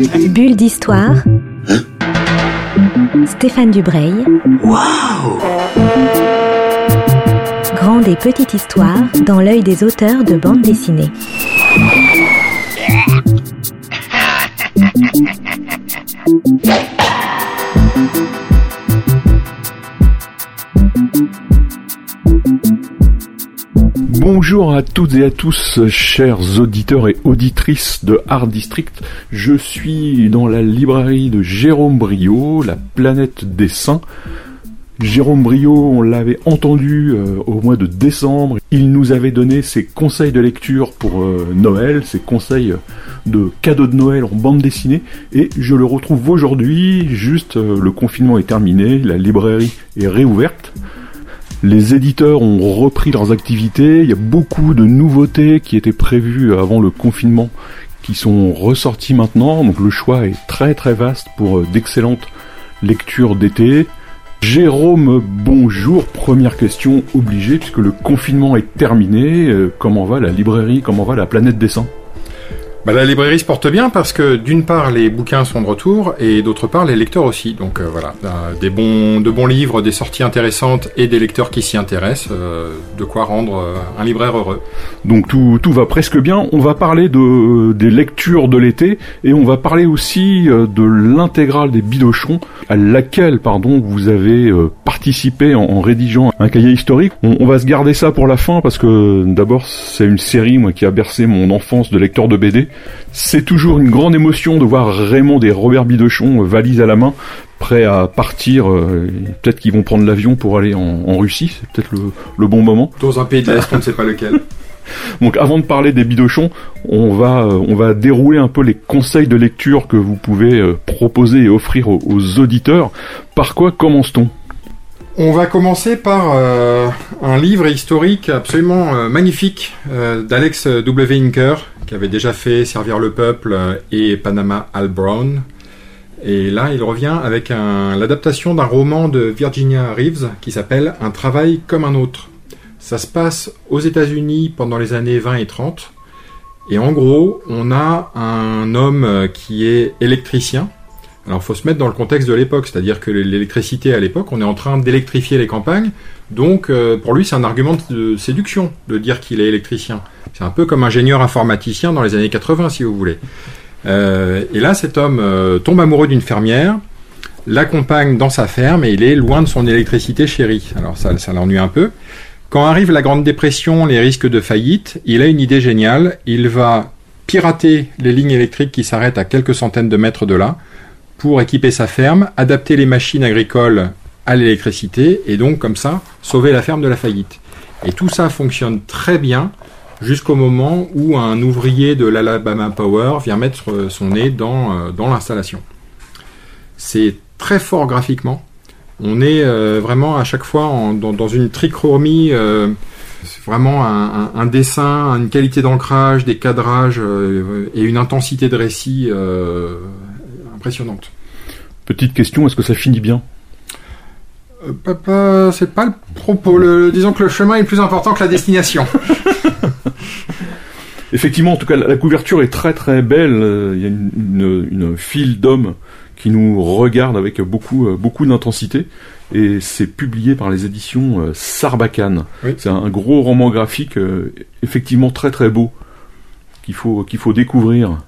Bulle d'histoire. Stéphane Dubreuil. Waouh Grande et petite histoire dans l'œil des auteurs de bande dessinée. Bonjour à toutes et à tous, chers auditeurs et auditrices de Art District. Je suis dans la librairie de Jérôme Brio, La planète des saints. Jérôme Brio, on l'avait entendu euh, au mois de décembre. Il nous avait donné ses conseils de lecture pour euh, Noël, ses conseils de cadeaux de Noël en bande dessinée. Et je le retrouve aujourd'hui, juste euh, le confinement est terminé, la librairie est réouverte. Les éditeurs ont repris leurs activités, il y a beaucoup de nouveautés qui étaient prévues avant le confinement qui sont ressorties maintenant, donc le choix est très très vaste pour d'excellentes lectures d'été. Jérôme, bonjour. Première question obligée puisque le confinement est terminé. Euh, comment va la librairie? Comment va la planète des saints? Bah, la librairie se porte bien parce que d'une part les bouquins sont de retour et d'autre part les lecteurs aussi. Donc euh, voilà, euh, des bons, de bons livres, des sorties intéressantes et des lecteurs qui s'y intéressent, euh, de quoi rendre un libraire heureux. Donc tout, tout va presque bien. On va parler de, des lectures de l'été et on va parler aussi de l'intégrale des Bidochons à laquelle pardon vous avez participé en, rédigeant un cahier historique. On, on, va se garder ça pour la fin parce que d'abord c'est une série moi qui a bercé mon enfance de lecteur de BD c'est toujours une grande émotion de voir Raymond et Robert Bidochon, euh, valise à la main, prêts à partir. Euh, peut-être qu'ils vont prendre l'avion pour aller en, Russie, c'est peut-être le, bon moment. Dans un pays de l'Est, on ne sait pas lequel. Donc avant de parler des bidochons, on va, euh, on va dérouler un peu les conseils de lecture que vous pouvez proposer et offrir aux auditeurs. Par quoi commence-t-on? On va commencer par euh, un livre historique absolument euh, magnifique euh, d'Alex W. Inker, qui avait déjà fait Servir le peuple et Panama Al Brown. Et là, il revient avec l'adaptation d'un roman de Virginia Reeves qui s'appelle Un travail comme un autre. Ça se passe aux États-Unis pendant les années 20 et 30. Et en gros, on a un homme qui est électricien, alors, faut se mettre dans le contexte de l'époque, c'est-à-dire que l'électricité à l'époque, on est en train d'électrifier les campagnes. Donc, euh, pour lui, c'est un argument de séduction de dire qu'il est électricien. C'est un peu comme ingénieur informaticien dans les années 80, si vous voulez. Euh, et là, cet homme euh, tombe amoureux d'une fermière, l'accompagne dans sa ferme et il est loin de son électricité chérie. Alors, ça, ça l'ennuie un peu. Quand arrive la Grande Dépression, les risques de faillite, il a une idée géniale. Il va pirater les lignes électriques qui s'arrêtent à quelques centaines de mètres de là pour équiper sa ferme, adapter les machines agricoles à l'électricité et donc comme ça sauver la ferme de la faillite. Et tout ça fonctionne très bien jusqu'au moment où un ouvrier de l'Alabama Power vient mettre son nez dans, euh, dans l'installation. C'est très fort graphiquement. On est euh, vraiment à chaque fois dans, une trichromie, euh, vraiment un, dessin, une qualité d'ancrage, des cadrages et une intensité de récit impressionnante. Petite question, est-ce que ça finit bien? Euh, Papa, c'est pas le propos. disons que le chemin est plus important que la destination. Effectivement, en tout cas, la, couverture est très très belle. Euh, il y a une, file d'hommes qui nous regardent avec beaucoup euh, beaucoup d'intensité. Et c'est publié par les éditions Sarbacane. C'est un, gros roman graphique, effectivement très très beau, qu'il faut qu'il faut découvrir.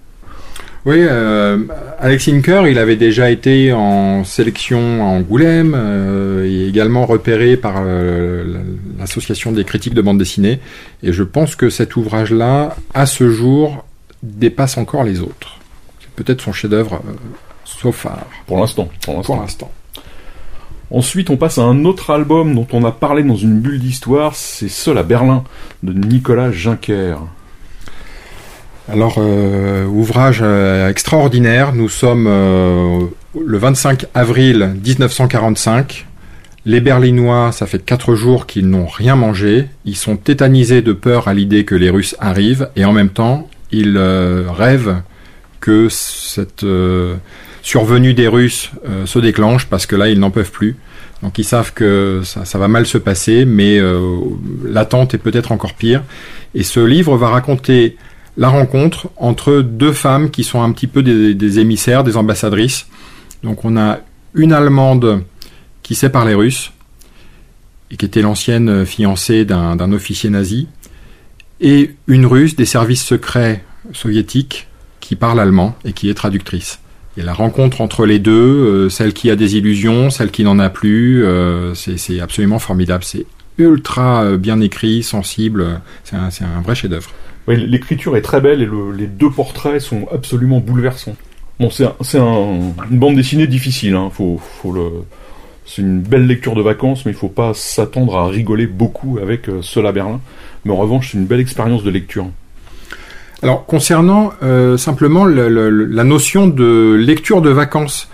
Oui, euh, Alex Inker, il avait déjà été en sélection à Angoulême, euh, et également repéré par euh, l'association des critiques de bande dessinée. Et je pense que cet ouvrage-là, à ce jour, dépasse encore les autres. C'est peut-être son chef-d'œuvre euh, sauf Pour l'instant. Pour l'instant. Ensuite, on passe à un autre album dont on a parlé dans une bulle d'histoire, c'est Seul à Berlin, de Nicolas Juncker. Alors, euh, ouvrage euh, extraordinaire. Nous sommes euh, le 25 avril 1945. Les Berlinois, ça fait quatre jours qu'ils n'ont rien mangé. Ils sont tétanisés de peur à l'idée que les Russes arrivent. Et en même temps, ils rêvent que cette survenue des Russes se déclenche parce que là, ils n'en peuvent plus. Donc ils savent que ça, ça va mal se passer, mais l'attente est peut-être encore pire. Et ce livre va raconter la rencontre entre deux femmes qui sont un petit peu des, émissaires, des ambassadrices. Donc on a une Allemande qui sait parler russe, et qui était l'ancienne fiancée d'un officier nazi, et une russe des services secrets soviétiques qui parle allemand et qui est traductrice. Et la rencontre entre les deux, euh, celle qui a des illusions, celle qui n'en a plus, euh, c'est absolument formidable. C'est ultra euh, bien écrit, sensible, c'est un, vrai chef-d'œuvre. L'écriture est très belle et les deux portraits sont absolument bouleversants. Bon, c'est une bande dessinée difficile, hein. faut, c'est une belle lecture de vacances, mais il ne faut pas s'attendre à rigoler beaucoup avec cela Berlin. Mais en revanche, c'est une belle expérience de lecture. Alors, concernant euh, simplement la notion de lecture de vacances,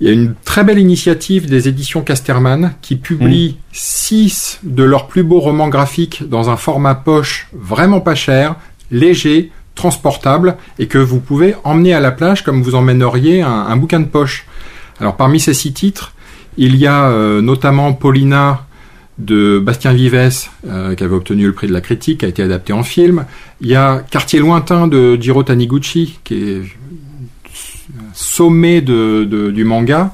il y a une très belle initiative des éditions Casterman qui publie six de leurs plus beaux romans graphiques dans un format poche vraiment pas cher, léger, transportable et que vous pouvez emmener à la plage comme vous emmèneriez un, bouquin de poche. Alors parmi ces six titres, il y a euh, notamment Paulina de Bastien Vives, euh, qui avait obtenu le prix de la critique, qui a été adapté en film. Il y a Quartier lointain de Jiro Taniguchi, qui est sommet de, du manga.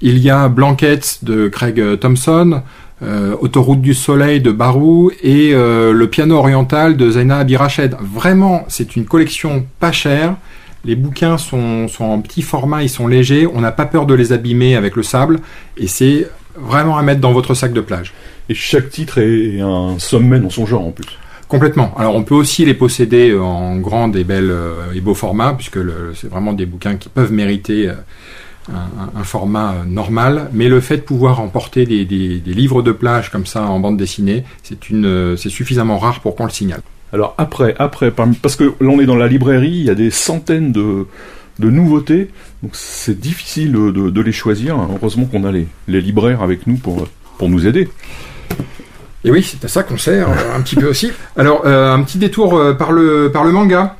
Il y a Blankets de Craig Thompson, euh, Autoroute du Soleil de Barou et euh, Le piano oriental de Zaina Abirached. Vraiment, c'est une collection pas chère. Les bouquins sont, sont en petit format, ils sont légers, on n'a pas peur de les abîmer avec le sable, et c'est vraiment à mettre dans votre sac de plage. Et chaque titre est un sommet dans son genre en plus. Complètement. Alors on peut aussi les posséder en grand et belles euh, et beaux formats, puisque c'est vraiment des bouquins qui peuvent mériter euh, un, format euh, normal. Mais le fait de pouvoir emporter des, livres de plage comme ça en bande dessinée, c'est suffisamment rare pour qu'on le signale. Alors après, après, parce que là on est dans la librairie, il y a des centaines de, nouveautés, donc c'est difficile de, les choisir. Heureusement qu'on a les, libraires avec nous pour nous aider. Et oui, c'est à ça qu'on sert un petit peu aussi. Alors, euh, un petit détour euh, par le par le manga.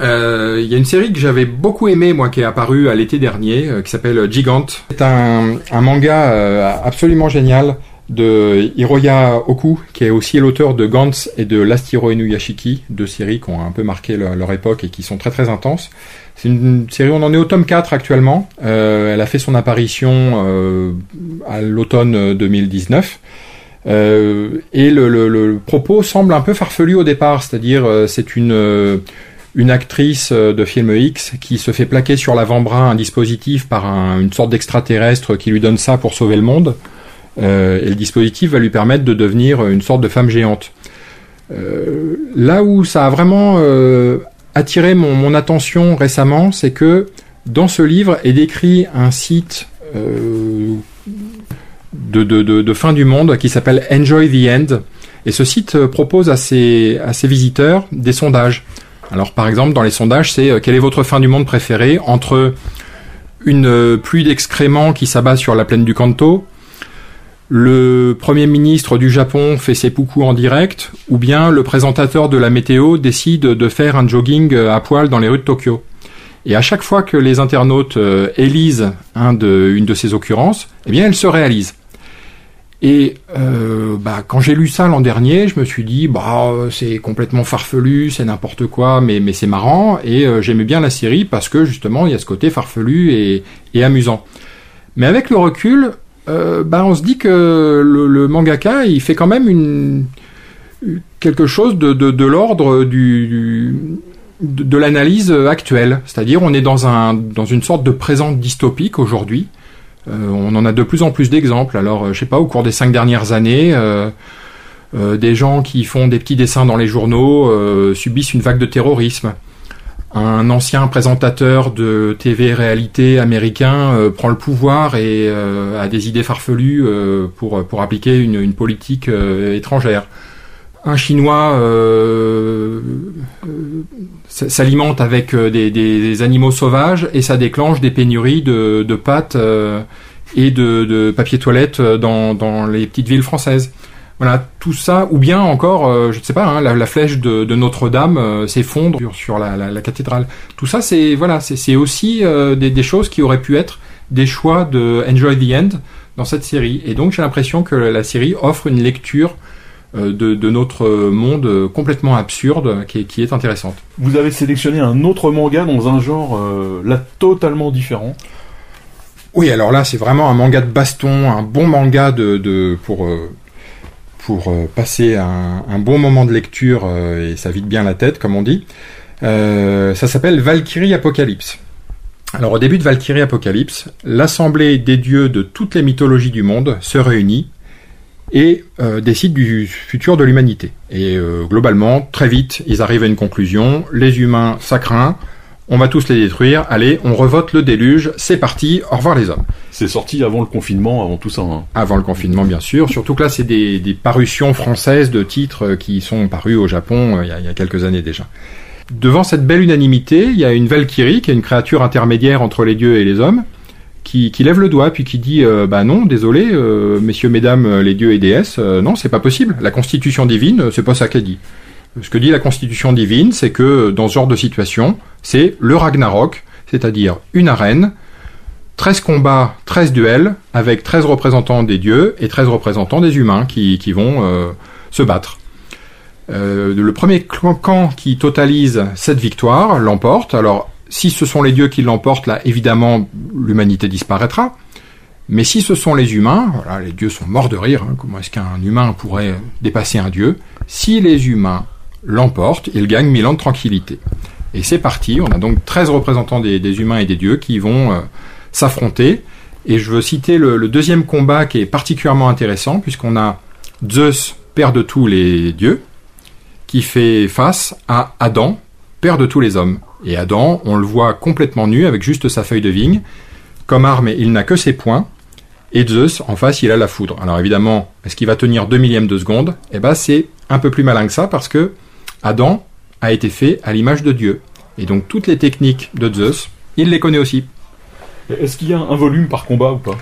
Euh, il y a une série que j'avais beaucoup aimée, moi, qui est apparue à l'été dernier, qui s'appelle Gigant. C'est un, un manga absolument génial de Hiroya Oku, qui est aussi l'auteur de Gantz et de Last Hero Inuyashiki, deux séries qui ont un peu marqué leur, époque et qui sont très très intenses. C'est une série, on en est au tome 4 actuellement. elle a fait son apparition à l'automne 2019. Euh, et le, propos semble un peu farfelu au départ, c'est-à-dire euh, c'est une euh, une actrice de film X qui se fait plaquer sur l'avant-bras un dispositif par une sorte d'extraterrestre qui lui donne ça pour sauver le monde. Et le dispositif va lui permettre de devenir une sorte de femme géante. Là où ça a vraiment attiré mon, attention récemment, c'est que dans ce livre est décrit un site de, fin du monde qui s'appelle Enjoy the End. Et ce site euh, propose à ses, à ses visiteurs des sondages. Alors par exemple, dans les sondages, c'est euh, quelle est votre fin du monde préférée entre une euh, pluie d'excréments qui s'abat sur la plaine du Kanto, le Premier ministre du Japon fait ses poucous en direct, ou bien le présentateur de la météo décide de faire un jogging à poil dans les rues de Tokyo. Et à chaque fois que les internautes élisent une de ces occurrences, eh bien, elle se réalise. Et euh, bah, quand j'ai lu ça l'an dernier, je me suis dit bah c'est complètement farfelu, c'est n'importe quoi, mais mais c'est marrant. Et euh, j'aimais bien la série parce que justement il y a ce côté farfelu et, et amusant. Mais avec le recul, euh, bah on se dit que le, mangaka il fait quand même une quelque chose de de, de l'ordre du, de, de l'analyse actuelle, c'est-à-dire on est dans un dans une sorte de présent dystopique aujourd'hui on en a de plus en plus d'exemples. Alors, euh, je sais pas, au cours des cinq dernières années, euh, des gens qui font des petits dessins dans les journaux subissent une vague de terrorisme. Un ancien présentateur de TV réalité américain prend le pouvoir et a des idées farfelues pour, appliquer une, politique étrangère un Chinois euh, s'alimente avec euh, des, animaux sauvages et ça déclenche des pénuries de, pâtes euh, et de, papier toilette dans, les petites villes françaises. Voilà, tout ça, ou bien encore, je ne sais pas, hein, la, flèche de, Notre-Dame s'effondre sur la, cathédrale. Tout ça, c'est voilà, c'est aussi des, choses qui auraient pu être des choix de Enjoy the End dans cette série. Et donc j'ai l'impression que la série offre une lecture de, de, notre monde complètement absurde qui est, qui est, intéressante. Vous avez sélectionné un autre manga dans un genre là totalement différent. Oui, alors là c'est vraiment un manga de baston, un bon manga de, de pour pour passer un, un, bon moment de lecture et ça vide bien la tête comme on dit. ça s'appelle Valkyrie Apocalypse. Alors au début de Valkyrie Apocalypse, l'assemblée des dieux de toutes les mythologies du monde se réunit et euh, décide du futur de l'humanité. Et euh, globalement, très vite, ils arrivent à une conclusion. Les humains, ça craint. On va tous les détruire. Allez, on revote le déluge. C'est parti. Au revoir les hommes. C'est sorti avant le confinement, avant tout ça. Hein. Avant le confinement, bien sûr. Surtout que là, c'est des, parutions françaises de titres qui sont parus au Japon euh, il y a quelques années déjà. Devant cette belle unanimité, il y a une Valkyrie, qui est une créature intermédiaire entre les dieux et les hommes, qui, lève le doigt puis qui dit euh, bah non, désolé, euh, messieurs, mesdames, euh, les dieux et déesses, non, c'est pas possible. La constitution divine, c'est pas ça qu'elle dit. Ce que dit la constitution divine, c'est que dans ce genre de situation, c'est le Ragnarok, c'est-à-dire une arène, 13 combats, 13 duels, avec 13 représentants des dieux et 13 représentants des humains qui, qui vont se battre. Euh, le premier camp qui totalise cette victoire l'emporte. Alors, si ce sont les dieux qui l'emportent, là, évidemment, l'humanité disparaîtra. Mais si ce sont les humains, voilà, les dieux sont morts de rire. Hein, comment est-ce qu'un humain pourrait dépasser un dieu? Si les humains l'emportent, ils gagnent mille ans de tranquillité. Et c'est parti. On a donc 13 représentants des, humains et des dieux qui vont euh, s'affronter. Et je veux citer le deuxième combat qui est particulièrement intéressant, puisqu'on a Zeus, père de tous les dieux, qui fait face à Adam, père de tous les hommes. Et Adam, on le voit complètement nu avec juste sa feuille de vigne. Comme arme, il n'a que ses poings. Et Zeus, en face, il a la foudre. Alors évidemment, est-ce qu'il va tenir deux millièmes de seconde? Eh ben, c'est un peu plus malin que ça parce que Adam a été fait à l'image de Dieu. Et donc toutes les techniques de Zeus, il les connaît aussi. Est-ce qu'il y a un volume par combat ou pas?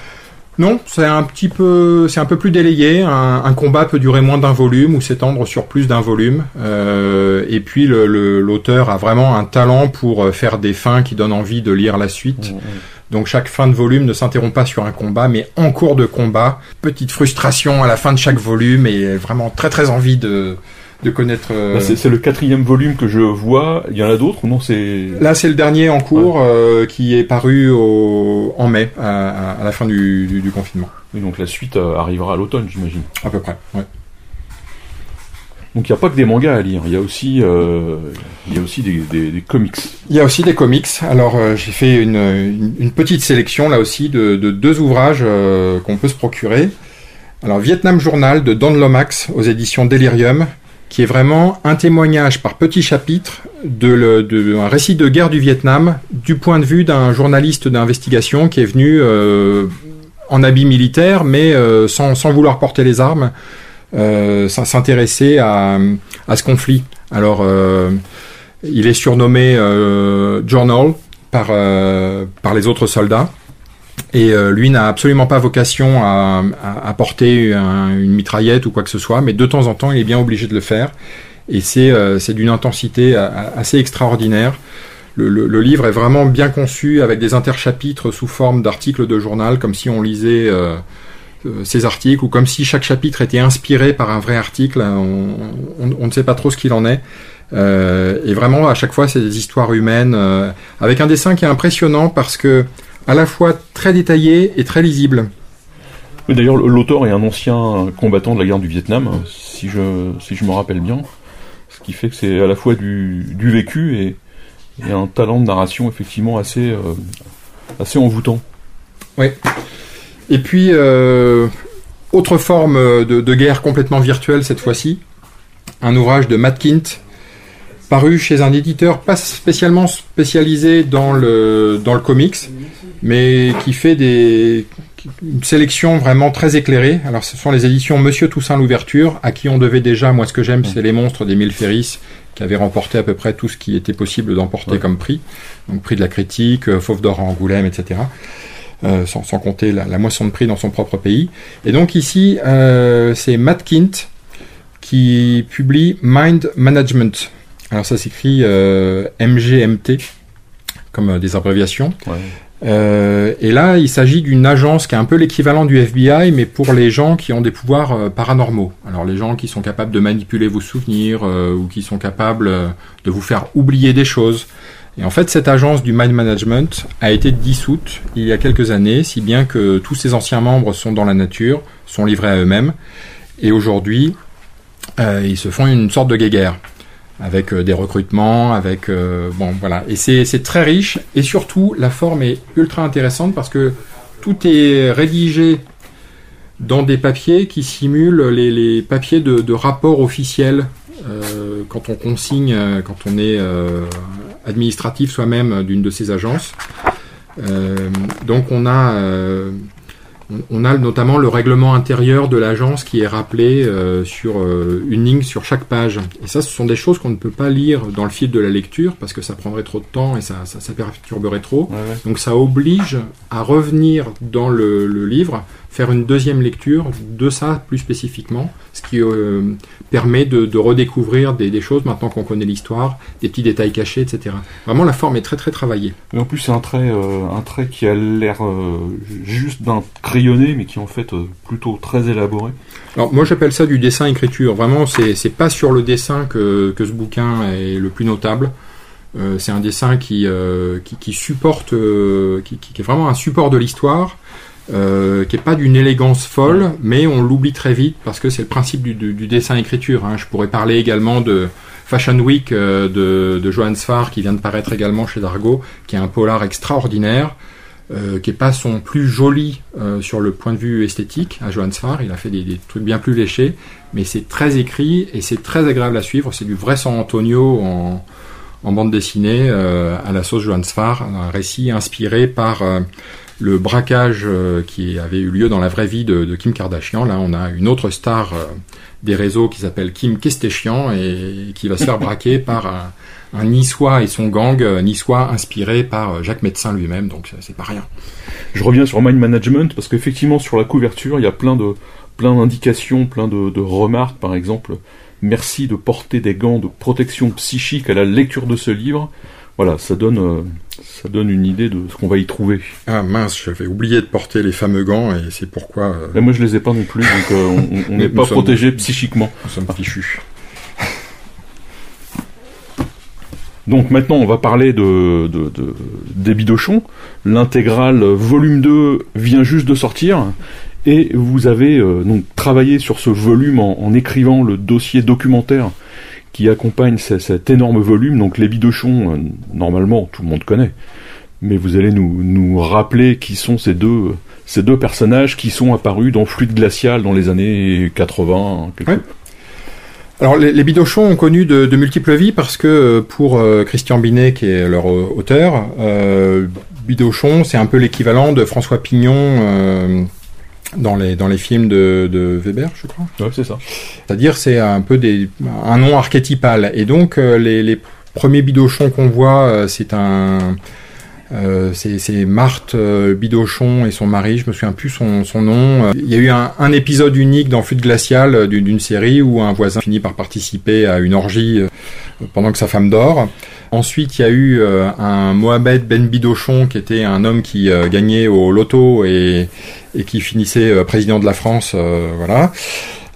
Non, c'est un petit peu, c'est un peu plus délayé. Un, combat peut durer moins d'un volume ou s'étendre sur plus d'un volume. Euh, et puis l'auteur a vraiment un talent pour faire des fins qui donnent envie de lire la suite. Mmh, mmh. Donc chaque fin de volume ne s'interrompt pas sur un combat, mais en cours de combat, petite frustration à la fin de chaque volume et vraiment très très envie de de connaître. Euh, c'est le quatrième volume que je vois. Il y en a d'autres ou non C'est là, c'est le dernier en cours euh, qui est paru au... en mai, à, la fin du, confinement. donc la suite euh, arrivera à l'automne, j'imagine. À peu près. Ouais. Donc il n'y a pas que des mangas à lire, il y a aussi, il y a aussi des, des, comics. Il y a aussi des comics. Alors j'ai fait une, une, petite sélection là aussi de, de deux ouvrages qu'on peut se procurer. Alors Vietnam Journal de Don Lomax aux éditions Delirium, qui est vraiment un témoignage par petits chapitres de, un récit de guerre du Vietnam du point de vue d'un journaliste d'investigation qui est venu euh, en habit militaire mais euh, sans, vouloir porter les armes euh, s'intéresser à, à, ce conflit. Alors euh, il est surnommé Journal par, par les autres soldats. Et euh, lui n'a absolument pas vocation à, à, porter une mitraillette ou quoi que ce soit, mais de temps en temps, il est bien obligé de le faire. Et c'est euh, d'une intensité assez extraordinaire. Le, le, livre est vraiment bien conçu avec des interchapitres sous forme d'articles de journal, comme si on lisait euh, ces articles, ou comme si chaque chapitre était inspiré par un vrai article. On, on, on ne sait pas trop ce qu'il en est. et vraiment, à chaque fois, c'est des histoires humaines, avec un dessin qui est impressionnant parce que à la fois très détaillé et très lisible. D'ailleurs, l'auteur est un ancien combattant de la guerre du Vietnam, si je, si je me rappelle bien. Ce qui fait que c'est à la fois du, du vécu et, et, un talent de narration effectivement assez, euh, assez envoûtant. Oui. Et puis, euh, autre forme de, de, guerre complètement virtuelle cette fois-ci, un ouvrage de Matt Kint, paru chez un éditeur pas spécialement spécialisé dans le, dans le comics, mais qui fait des, une sélection vraiment très éclairée. Alors, ce sont les éditions Monsieur Toussaint l'ouverture, à qui on devait déjà, moi ce que j'aime, c'est les monstres d'Émile Ferris, qui avait remporté à peu près tout ce qui était possible d'emporter comme prix. Donc, prix de la critique, euh, Fauve d'or à Angoulême, etc. Euh, sans, sans, compter la, la, moisson de prix dans son propre pays. Et donc ici, euh, c'est Matt Kint qui publie Mind Management. Alors ça s'écrit MGMT, comme des abréviations. Ouais. Euh, et là, il s'agit d'une agence qui est un peu l'équivalent du FBI, mais pour les gens qui ont des pouvoirs euh, paranormaux. Alors les gens qui sont capables de manipuler vos souvenirs euh, ou qui sont capables de vous faire oublier des choses. Et en fait, cette agence du mind management a été dissoute il y a quelques années, si bien que tous ses anciens membres sont dans la nature, sont livrés à eux-mêmes. Et aujourd'hui, ils se font une sorte de guéguerre avec euh, des recrutements, avec euh, bon voilà. Et c'est très riche et surtout la forme est ultra intéressante parce que tout est rédigé dans des papiers qui simulent les, papiers de, de rapport officiel euh, quand on consigne, quand on est administratif soi-même d'une de ces agences. donc on a on a notamment le règlement intérieur de l'agence qui est rappelé euh, sur euh, une ligne sur chaque page. Et ça, ce sont des choses qu'on ne peut pas lire dans le fil de la lecture parce que ça prendrait trop de temps et ça, ça, perturberait trop. Donc ça oblige à revenir dans le, le livre faire une deuxième lecture de ça plus spécifiquement, ce qui euh, permet de, redécouvrir des, choses maintenant qu'on connaît l'histoire, des petits détails cachés, etc. Vraiment, la forme est très très travaillée. Et en plus, c'est un trait, euh, un trait qui a l'air euh, juste d'un crayonné, mais qui est en fait plutôt très élaboré. Alors moi, j'appelle ça du dessin-écriture. Vraiment, c'est pas sur le dessin que, que, ce bouquin est le plus notable. c'est un dessin qui, qui, supporte, qui, qui, est vraiment un support de l'histoire, euh, qui est pas d'une élégance folle, mais on l'oublie très vite parce que c'est le principe du, dessin-écriture. Hein. Je pourrais parler également de Fashion Week euh, de, de Johann Sfar qui vient de paraître également chez Dargo, qui est un polar extraordinaire. Euh, qui est pas son plus joli euh, sur le point de vue esthétique à Johann Sfar. Il a fait des, trucs bien plus léchés, mais c'est très écrit et c'est très agréable à suivre. C'est du vrai San Antonio en, en bande dessinée euh, à la sauce Johann Sfar, un récit inspiré par le braquage euh, qui avait eu lieu dans la vraie vie de, Kim Kardashian. Là, on a une autre star euh, des réseaux qui s'appelle Kim Kesteshian et qui va se faire braquer par un, niçois et son gang euh, niçois inspiré par Jacques Médecin lui-même. Donc c'est pas rien. Je reviens sur Mind Management parce qu'effectivement sur la couverture il y a plein de plein d'indications, plein de remarques. Par exemple, merci de porter des gants de protection psychique à la lecture de ce livre voilà, ça donne, euh, ça donne une idée de ce qu'on va y trouver. Ah mince, j'avais oublié de porter les fameux gants et c'est pourquoi. Euh... moi je les ai pas non plus, donc euh, on n'est pas protégé psychiquement. Nous sommes fichus. Donc maintenant on va parler de, de, de des bidochons. L'intégrale volume 2 vient juste de sortir. Et vous avez euh, donc travaillé sur ce volume en écrivant le dossier documentaire qui accompagne cet énorme volume. Donc les bidochons, euh, normalement, tout le monde connaît. Mais vous allez nous, nous rappeler qui sont ces deux, ces deux personnages qui sont apparus dans Fluide Glacial dans les années 80. Alors les, les, bidochons ont connu de, multiples vies parce que euh, pour euh, Christian Binet, qui est leur auteur, euh, Bidochon, c'est un peu l'équivalent de François Pignon dans les, dans les films de, de Weber, je crois. Ouais, c'est ça. C'est-à-dire, c'est un peu des, un nom archétypal. Et donc, euh, les, les premiers bidochons qu'on voit, euh, c'est un, euh, c'est Marthe euh, Bidochon et son mari, je me souviens plus son, son nom. Il y a eu un, un épisode unique dans Flûte glaciale d'une série où un voisin finit par participer à une orgie pendant que sa femme dort. Ensuite, il y a eu un Mohamed Ben Bidochon qui était un homme qui gagnait au loto et, qui finissait président de la France. voilà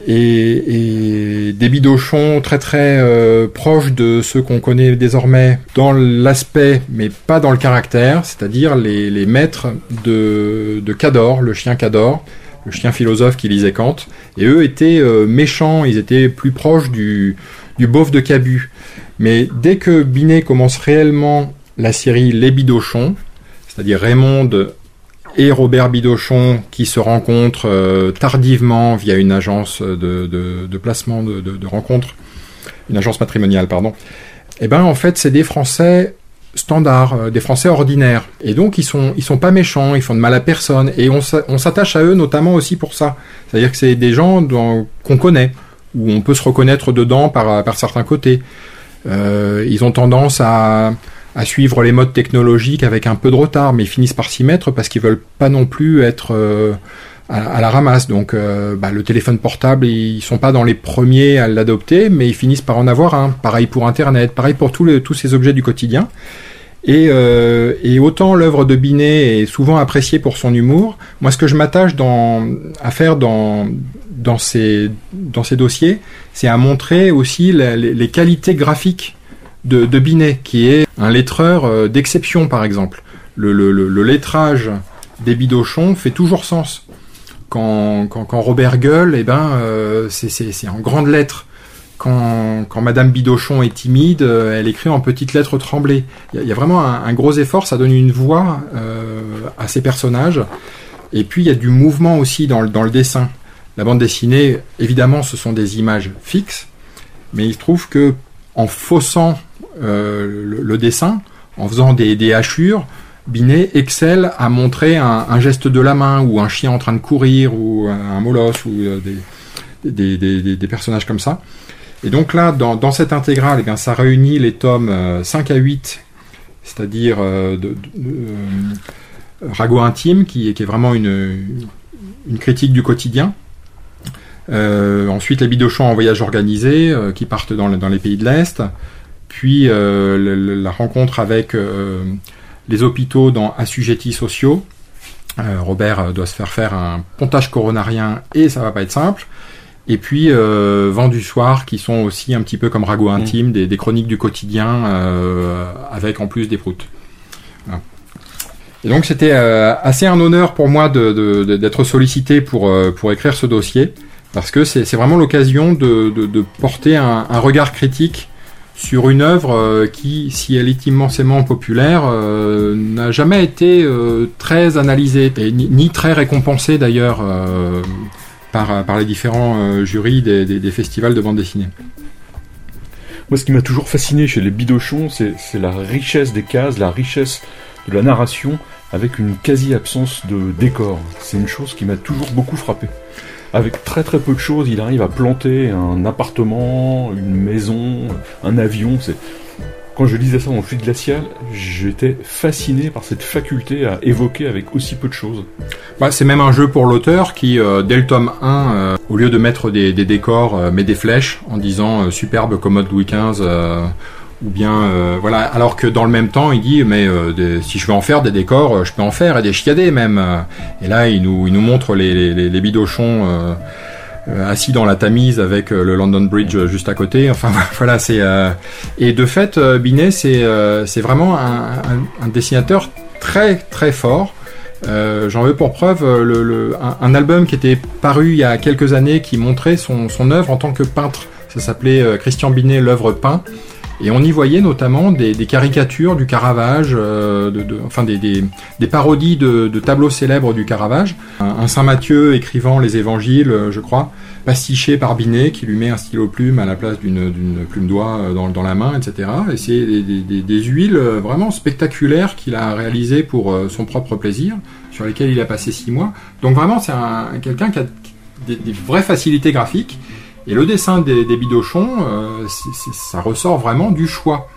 et, des bidochons très très euh, proches de ceux qu'on connaît désormais dans l'aspect mais pas dans le caractère, c'est-à-dire les, les, maîtres de, de Cador, le chien Cador, le chien philosophe qui lisait Kant, et eux étaient euh, méchants, ils étaient plus proches du, du beauf de Cabu. Mais dès que Binet commence réellement la série Les Bidochons, c'est-à-dire Raymond et Robert Bidochon qui se rencontrent euh, tardivement via une agence de, de, placement de, de, rencontres, une agence matrimoniale, pardon. Eh ben en fait c'est des Français standards, euh, des Français ordinaires. Et donc ils sont ils sont pas méchants, ils font de mal à personne et on s'attache à eux notamment aussi pour ça. C'est-à-dire que c'est des gens qu'on connaît où on peut se reconnaître dedans par par certains côtés. Euh, ils ont tendance à suivre les modes technologiques avec un peu de retard, mais ils finissent par s'y mettre parce qu'ils veulent pas non plus être euh, à, la ramasse. Donc euh, bah, le téléphone portable, ils sont pas dans les premiers à l'adopter, mais ils finissent par en avoir un. Pareil pour Internet, pareil pour tous ces objets du quotidien. Et, euh, et autant l'œuvre de Binet est souvent appréciée pour son humour, moi ce que je m'attache à faire dans, dans, ces, dans ces dossiers, c'est à montrer aussi les, les, qualités graphiques de, de, Binet, qui est un lettreur euh, d'exception par exemple. Le, le, le, lettrage des Bidochons fait toujours sens. Quand, quand, quand Robert gueule, eh ben, euh, c'est en grandes lettres quand, Madame Bidochon est timide, euh, elle écrit en petites lettres tremblées. Il y, a vraiment un, gros effort, ça donne une voix euh, à ces personnages. Et puis il y a du mouvement aussi dans le, dessin. La bande dessinée, évidemment, ce sont des images fixes, mais il se trouve que en faussant euh, le, dessin, en faisant des, hachures, Binet excelle à montrer un, un, geste de la main ou un chien en train de courir ou un molosse ou des, personnages comme ça. Et donc là, dans, cette intégrale, eh ça réunit les tomes 5 euh, à 8, c'est-à-dire euh, euh, Rago intime, qui, est vraiment une, critique du quotidien. ensuite, les Bidochons en voyage organisé, qui partent dans, dans, les pays de l'Est. Puis la rencontre avec les hôpitaux dans Assujettis sociaux. Robert doit se faire faire un pontage coronarien et ça va pas être simple. Et puis euh, Vent du soir, qui sont aussi un petit peu comme Rago mm. intime, des, chroniques du quotidien, euh, avec en plus des proutes. Et donc c'était euh, assez un honneur pour moi d'être sollicité pour, euh, pour écrire ce dossier, parce que c'est vraiment l'occasion de, porter un, regard critique sur une œuvre qui, si elle est immensément populaire, n'a jamais été très analysée, et ni, ni très récompensée d'ailleurs par, par les différents euh, jurys des, des, festivals de bande dessinée. Moi, ce qui m'a toujours fasciné chez les Bidochons, c'est la richesse des cases, la richesse de la narration, avec une quasi-absence de décor. C'est une chose qui m'a toujours beaucoup frappé. Avec très très peu de choses, il arrive à planter un appartement, une maison, un avion. Quand je lisais ça dans le fluide glacial, j'étais fasciné par cette faculté à évoquer avec aussi peu de choses. Bah, c'est même un jeu pour l'auteur qui, euh, dès le tome 1, euh, au lieu de mettre des, décors, euh, met des flèches en disant superbe commode Louis XV ou bien voilà alors que dans le même temps il dit mais si je veux en faire des décors je peux en faire et des chiadés même et là il nous montre les, bidochons assis dans la Tamise avec euh, le London Bridge euh, juste à côté. Enfin voilà, c'est et de fait Binet c'est c'est vraiment un, un, dessinateur très très fort. J'en veux pour preuve le, un, album qui était paru il y a quelques années qui montrait son, son œuvre en tant que peintre. Ça s'appelait Christian Binet, l'œuvre peint. Et on y voyait notamment des, des caricatures du Caravage, de, de, enfin des, des, des parodies de, de, tableaux célèbres du Caravage. Un, Saint Matthieu écrivant les évangiles, je crois pastiché par Binet qui lui met un stylo plume à la place d'une plume doigt euh, dans, dans, la main, etc. Et c'est des, des, huiles euh, vraiment spectaculaires qu'il a réalisées pour euh, son propre plaisir, sur lesquelles il a passé six mois. Donc vraiment, c'est quelqu'un qui a des, vraies facilités graphiques. Et le dessin des, bidochons, ça ressort vraiment du choix.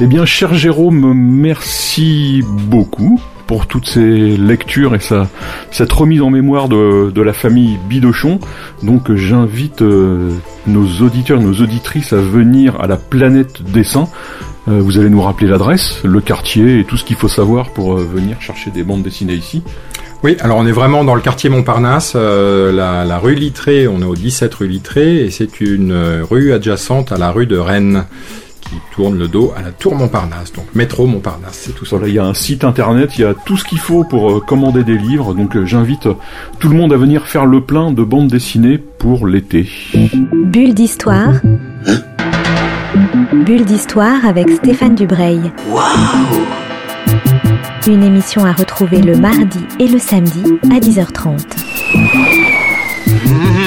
Eh bien, cher Jérôme, merci beaucoup pour toutes ces lectures et cette remise en mémoire de, la famille Bidochon. Donc j'invite euh, nos auditeurs, nos auditrices à venir à la planète Dessin. Euh, vous allez nous rappeler l'adresse, le quartier et tout ce qu'il faut savoir pour euh, venir chercher des bandes dessinées ici. Oui, alors on est vraiment dans le quartier Montparnasse, la, la, rue Littré, on est au 17 rue Littré, et c'est une rue adjacente à la rue de Rennes qui tourne le dos à la tour Montparnasse. Donc métro Montparnasse, c'est tout ça. il y a un site internet, il y a tout ce qu'il faut pour euh, commander des livres. Donc euh, j'invite tout le monde à venir faire le plein de bandes dessinées pour l'été. Bulle d'histoire. Bulle d'histoire avec Stéphane Dubreuil. Waouh Une émission à retrouver le mardi et le samedi à 10h30. Mmh.